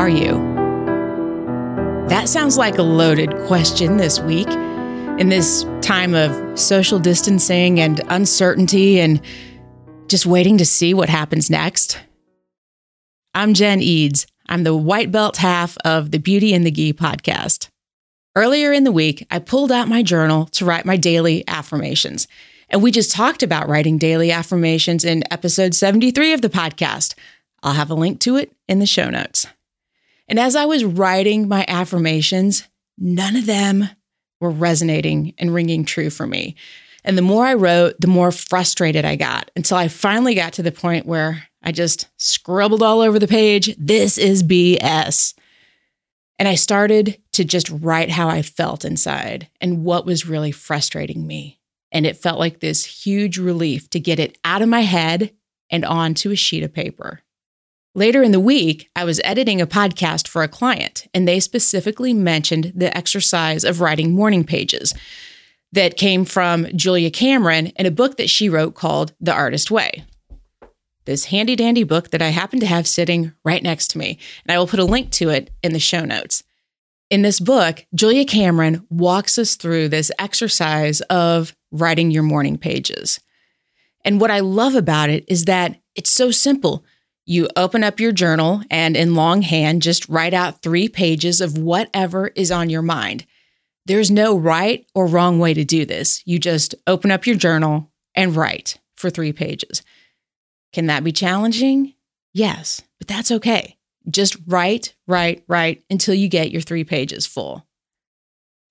are you? That sounds like a loaded question this week. In this time of social distancing and uncertainty and just waiting to see what happens next. I'm Jen Eads. I'm the white belt half of the Beauty and the Gi podcast. Earlier in the week, I pulled out my journal to write my daily affirmations. And we just talked about writing daily affirmations in episode 73 of the podcast. I'll have a link to it in the show notes. And as I was writing my affirmations, none of them were resonating and ringing true for me. And the more I wrote, the more frustrated I got until I finally got to the point where I just scribbled all over the page, this is BS. And I started to just write how I felt inside and what was really frustrating me. And it felt like this huge relief to get it out of my head and onto a sheet of paper. Later in the week, I was editing a podcast for a client, and they specifically mentioned the exercise of writing morning pages that came from Julia Cameron in a book that she wrote called The Artist Way. This handy dandy book that I happen to have sitting right next to me, and I will put a link to it in the show notes. In this book, Julia Cameron walks us through this exercise of writing your morning pages. And what I love about it is that it's so simple. You open up your journal and in longhand, just write out three pages of whatever is on your mind. There's no right or wrong way to do this. You just open up your journal and write for three pages. Can that be challenging? Yes, but that's okay. Just write, write, write until you get your three pages full.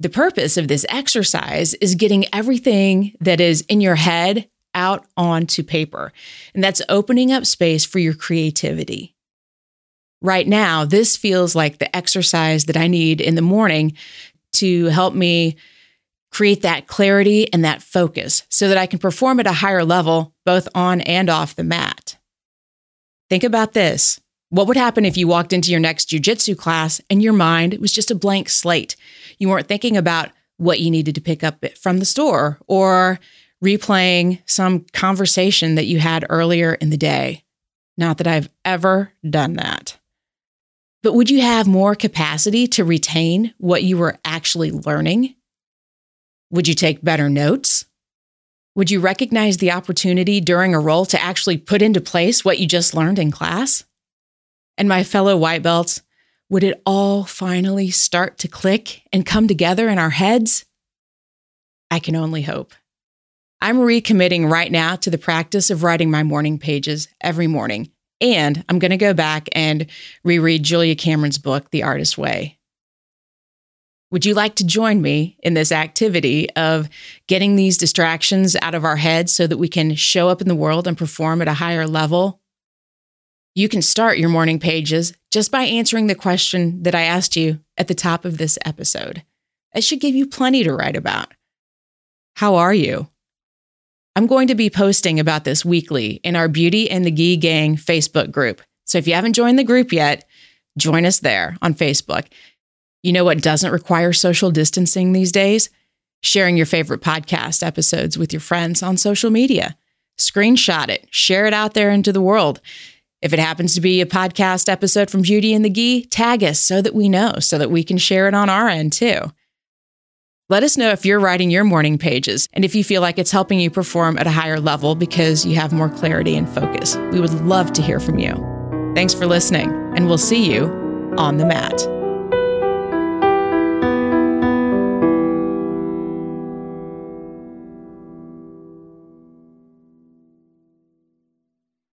The purpose of this exercise is getting everything that is in your head out onto paper. And that's opening up space for your creativity. Right now, this feels like the exercise that I need in the morning to help me create that clarity and that focus so that I can perform at a higher level, both on and off the mat. Think about this. What would happen if you walked into your next jujitsu class and your mind was just a blank slate? You weren't thinking about what you needed to pick up from the store or replaying some conversation that you had earlier in the day. Not that I've ever done that. But would you have more capacity to retain what you were actually learning? Would you take better notes? Would you recognize the opportunity during a roll to actually put into place what you just learned in class? And my fellow white belts, would it all finally start to click and come together in our heads? I can only hope. I'm recommitting right now to the practice of writing my morning pages every morning. And I'm going to go back and reread Julia Cameron's book, The Artist Way. Would you like to join me in this activity of getting these distractions out of our heads so that we can show up in the world and perform at a higher level? You can start your morning pages just by answering the question that I asked you at the top of this episode. It should give you plenty to write about. How are you? I'm going to be posting about this weekly in our Beauty and the Gi Gang Facebook group. So if you haven't joined the group yet, join us there on Facebook. You know what doesn't require social distancing these days? Sharing your favorite podcast episodes with your friends on social media. Screenshot it, share it out there into the world. If it happens to be a podcast episode from Beauty and the Gi, tag us so that we know, so that we can share it on our end too. Let us know if you're writing your morning pages and if you feel like it's helping you perform at a higher level because you have more clarity and focus. We would love to hear from you. Thanks for listening, and we'll see you on the mat.